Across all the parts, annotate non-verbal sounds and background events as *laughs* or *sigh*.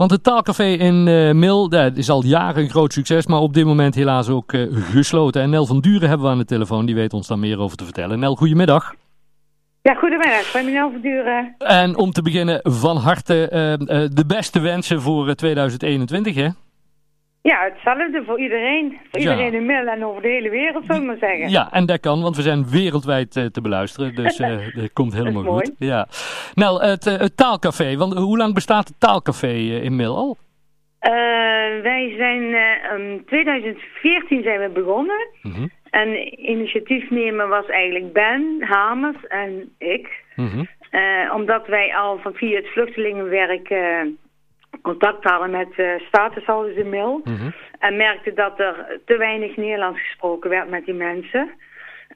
Want het taalcafé in uh, Mil dat is al jaren een groot succes, maar op dit moment helaas ook uh, gesloten. En Nel van Duren hebben we aan de telefoon, die weet ons daar meer over te vertellen. Nel, goedemiddag. Ja, goedemiddag. Ik ben Nel van Duren. En om te beginnen van harte uh, de beste wensen voor 2021, hè? Ja, hetzelfde voor iedereen. Voor iedereen in Mil en over de hele wereld, zou ik maar zeggen. Ja, en dat kan, want we zijn wereldwijd uh, te beluisteren. Dus uh, *laughs* dat komt helemaal dat goed. Ja. Nou, het, uh, het, taalcafé. Want hoe lang bestaat het taalcafé in Mil al? wij zijn in 2014 zijn we begonnen. Mm -hmm. En initiatiefnemer was eigenlijk Ben Hamers en ik. Mm -hmm. omdat wij al van via het vluchtelingenwerk contact hadden met uh, statushouders in Mil. Mm En merkte dat er te weinig Nederlands gesproken werd met die mensen.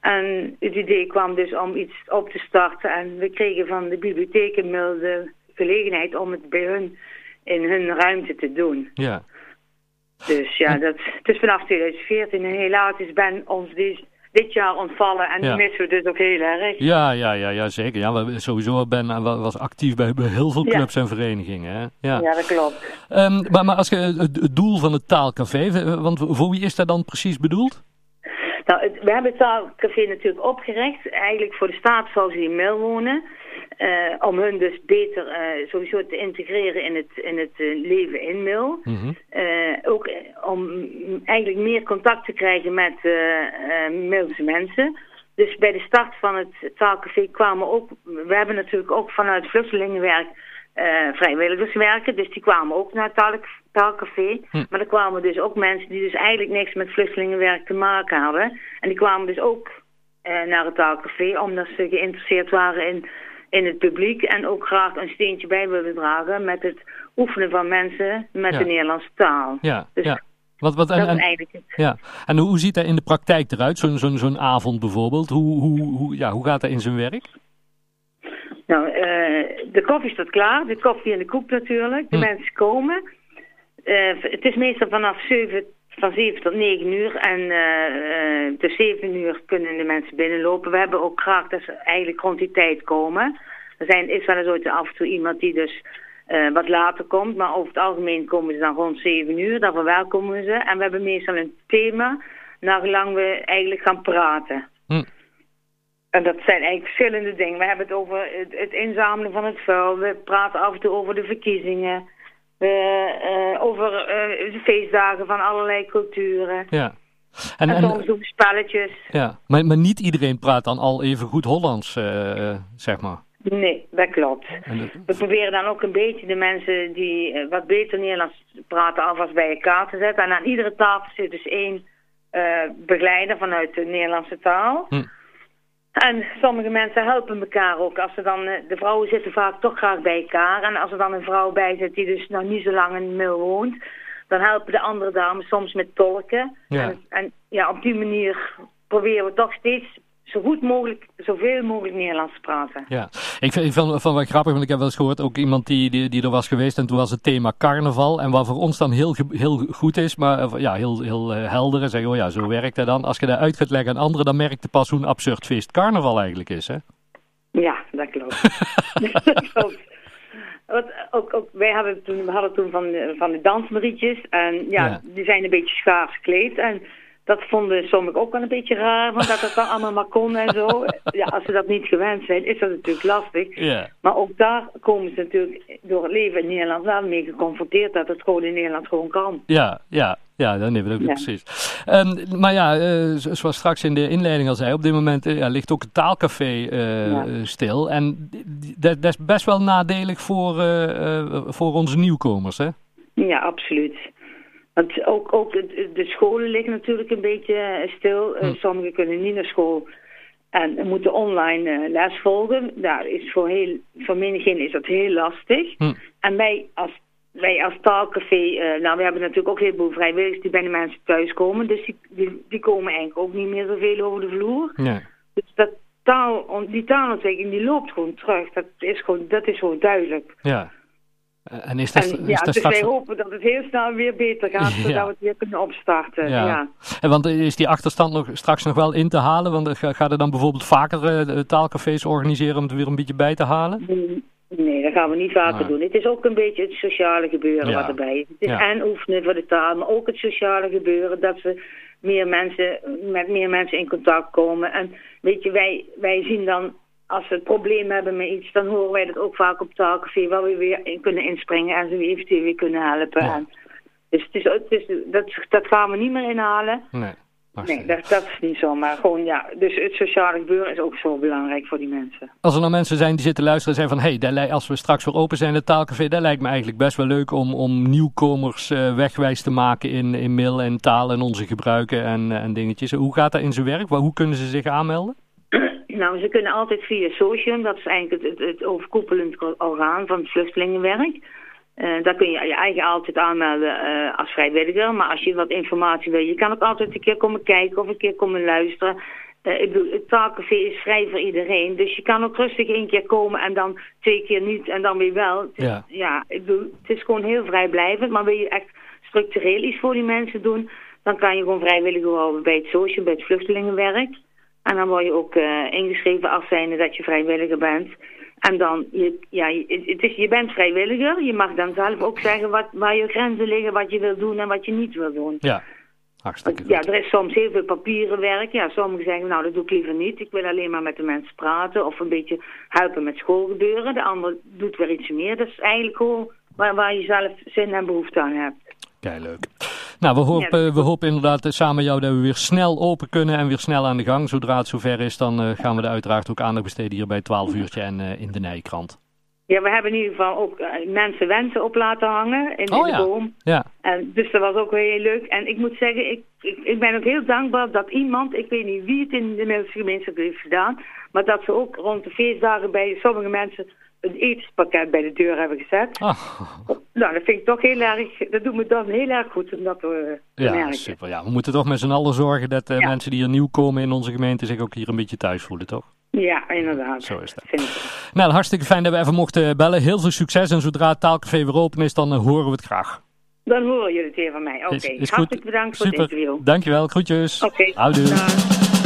En het idee kwam dus om iets op te starten. En we kregen van de bibliotheek in Mil de gelegenheid om het bij hun in hun ruimte te doen. Ja. Dus ja, dat, het is vanaf 2014 en helaas is Ben ons deze dit jaar ontvallen. En die missen we dus ook heel erg. Ja, ja, ja, ja zeker. Ja, we, sowieso ben was actief bij, bij heel veel clubs en verenigingen. Hè? Ja. ja, dat klopt. Um, maar, maar als je het, doel van het taalcafé, want voor wie is dat dan precies bedoeld? Nou, het, we hebben het taalcafé natuurlijk opgericht. Eigenlijk voor de staatshouders die in Mil wonen. Uh, om hun dus beter uh, sowieso te integreren in het, in het uh, leven in Mil. Mm -hmm. ook om eigenlijk meer contact te krijgen met Milse mensen. Dus bij de start van het taalcafé kwamen ook... We hebben natuurlijk ook vanuit vluchtelingenwerk vrijwilligers werken. Dus die kwamen ook naar het taalcafé. Hm. Maar er kwamen dus ook mensen die dus eigenlijk niks met vluchtelingenwerk te maken hadden. En die kwamen dus ook naar het taalcafé omdat ze geïnteresseerd waren in in het publiek en ook graag een steentje bij willen dragen met het oefenen van mensen met ja. de Nederlandse taal. Ja, dus ja. Wat, wat, en, dat eigenlijk het. Ja. En hoe ziet dat in de praktijk eruit, zo'n zo'n zo'n avond bijvoorbeeld? Hoe, hoe, hoe, ja, hoe gaat dat in zijn werk? Nou, uh, de koffie staat klaar, de koffie en de koek natuurlijk. De hm. mensen komen. Uh, het is meestal vanaf 7 van 7 tot 9 uur. En uh, de 7 uur kunnen de mensen binnenlopen. We hebben ook graag dat ze eigenlijk rond die tijd komen. Er zijn, is wel eens ooit af en toe iemand die dus uh, wat later komt. Maar over het algemeen komen ze dan rond 7 uur. Dan verwelkomen we ze. En we hebben meestal een thema naar gelang we eigenlijk gaan praten. Hm. En dat zijn eigenlijk verschillende dingen. We hebben het over het, het inzamelen van het vuil. We praten af en toe over de verkiezingen. Uh, over uh, de feestdagen van allerlei culturen. Ja. En, en, en soms doen we spelletjes. Ja, maar, maar niet iedereen praat dan al even goed Hollands, uh, zeg maar. Nee, dat klopt. Dat... We proberen dan ook een beetje de mensen die wat beter Nederlands praten alvast bij elkaar te zetten. En aan iedere tafel zit dus één begeleider vanuit de Nederlandse taal. Hm. En sommige mensen helpen elkaar ook. Als ze dan, de vrouwen zitten vaak toch graag bij elkaar. En als er dan een vrouw bij zit die dus nog niet zo lang in Mil woont... dan helpen de andere dames soms met tolken. Ja. En, en ja, op die manier proberen we toch steeds zo goed mogelijk, zoveel mogelijk Nederlands te praten. Ja, ik vind, ik vind van wel grappig, want ik heb wel eens gehoord, ook iemand die, die, die er was geweest en toen was het thema carnaval. En wat voor ons dan heel, heel goed is, maar ja, heel, heel uh, helder en zeggen, oh ja, zo werkt dat dan. Als je dat uit gaat leggen aan anderen, dan merk je pas hoe een absurd feest carnaval eigenlijk is, hè? Ja, dat klopt. *laughs* *laughs* dat klopt. Wat, ook, ook, wij hadden toen, we hadden toen van, de, van de dansmarietjes en ja, ja, die zijn een beetje schaars gekleed en dat vonden sommigen ook wel een beetje raar, want dat het dan allemaal maar kon en zo. Ja, als ze dat niet gewend zijn, is dat natuurlijk lastig. Yeah. Maar ook daar komen ze natuurlijk door het leven in Nederland wel mee geconfronteerd dat het gewoon in Nederland gewoon kan. Ja, ja. Ja, dat nemen we ook ja. precies. Um, maar ja, uh, zoals straks in de inleiding al zei, op dit moment uh, ligt ook het taalcafé uh, ja. stil. En dat, dat, is best wel nadelig voor, voor onze nieuwkomers, hè? Ja, absoluut. Want ook, ook de scholen liggen natuurlijk een beetje stil. Hm. Sommigen kunnen niet naar school en moeten online les volgen. Daar is voor, heel, voor is dat heel lastig. Hm. En wij als wij als taalcafé, nou we hebben natuurlijk ook heel veel vrijwilligers die bij de mensen thuiskomen. Dus die, die, die, komen eigenlijk ook niet meer zoveel over de vloer. Nee. Dus dat taal, die taalontwikkeling die loopt gewoon terug. Dat is gewoon, dat is gewoon duidelijk. Ja. En, is dat, en, is ja, dat dus straks... wij hopen dat het heel snel weer beter gaat, *laughs* zodat we het weer kunnen opstarten. Ja. ja. En want is die achterstand nog, straks nog wel in te halen? Want gaat er dan bijvoorbeeld vaker uh, taalcafés organiseren om het weer een beetje bij te halen? Nee, dat gaan we niet vaker Nee. doen. Het is ook een beetje het sociale gebeuren Ja. wat erbij is. Het is Ja. en oefenen voor de taal, maar ook het sociale gebeuren. Dat we meer mensen, met meer mensen in contact komen. En weet je, wij, wij zien dan, als we het probleem hebben met iets, dan horen wij dat ook vaak op taalcafé, waar we weer in kunnen inspringen en ze weer eventueel weer kunnen helpen. Ja. En, dus het is, het is, dat, dat gaan we niet meer inhalen. Nee. Dat, dat is niet zo. Maar gewoon, ja, dus het sociale gebeuren is ook zo belangrijk voor die mensen. Als er nou mensen zijn die zitten luisteren en zeggen van... hé, hey, als we straks weer open zijn, het taalcafé... dat lijkt me eigenlijk best wel leuk om, om nieuwkomers eh, wegwijs te maken in, in mail en taal en onze gebruiken en, en dingetjes. Hoe gaat dat in zijn werk? Hoe kunnen ze zich aanmelden? Nou, ze kunnen altijd via Socium, dat is eigenlijk het, het, het overkoepelend orgaan van het vluchtelingenwerk. Eh, daar kun je je eigen altijd aanmelden eh, als vrijwilliger. Maar als je wat informatie wil, je kan ook altijd een keer komen kijken of een keer komen luisteren. Eh, ik bedoel, het taalcafé is vrij voor iedereen. Dus je kan ook rustig één keer komen en dan twee keer niet en dan weer wel. Ja. ja, ik bedoel, het is gewoon heel vrijblijvend. Maar wil je echt structureel iets voor die mensen doen, dan kan je gewoon vrijwilliger worden bij het Socium, bij het vluchtelingenwerk. En dan word je ook eh, ingeschreven als zijnde dat je vrijwilliger bent. En dan, je, ja, je- het is, je bent vrijwilliger. Je mag dan zelf ook zeggen wat, waar je grenzen liggen, wat je wil doen en wat je niet wil doen. Ja, hartstikke Ja, er is soms heel veel papieren werk. Ja, sommigen zeggen, nou dat doe ik liever niet. Ik wil alleen maar met de mensen praten of een beetje helpen met schoolgebeuren. De ander doet weer iets meer. Dat is eigenlijk gewoon waar, waar je zelf zin en behoefte aan hebt. Kei leuk. Nou, we hopen, we hopen inderdaad eh, samen jou dat we weer snel open kunnen en weer snel aan de gang. Zodra het zover is, dan eh, gaan we er uiteraard ook aandacht besteden hier bij 12 uurtje en eh, in de Nijkrant. Ja, we hebben in ieder geval ook eh, mensen wensen op laten hangen in, Oh de ja. boom. Ja, En, dus dat was ook weer heel leuk. En ik moet zeggen, ik, ik, ik ben ook heel dankbaar dat iemand, ik weet niet wie het in de Middellandse gemeenschap heeft gedaan, maar dat ze ook rond de feestdagen bij sommige mensen een etenspakket bij de deur hebben gezet. ah, Nou, dat vind ik toch heel erg, dat doet me dan heel erg goed om dat te, te ja merken. super. Ja, we moeten toch met z'n allen zorgen dat eh, Ja. mensen die hier nieuw komen in onze gemeente zich ook hier een beetje thuis voelen, toch? Ja, inderdaad. Zo is dat. Nou, hartstikke fijn dat we even mochten bellen. Heel veel succes en zodra het taalcafé weer open is, dan eh, horen we het graag. Dan horen jullie het weer van mij. Oké, goed. hartelijk bedankt voor Super. het interview. Dankjewel, groetjes. Oké, dag.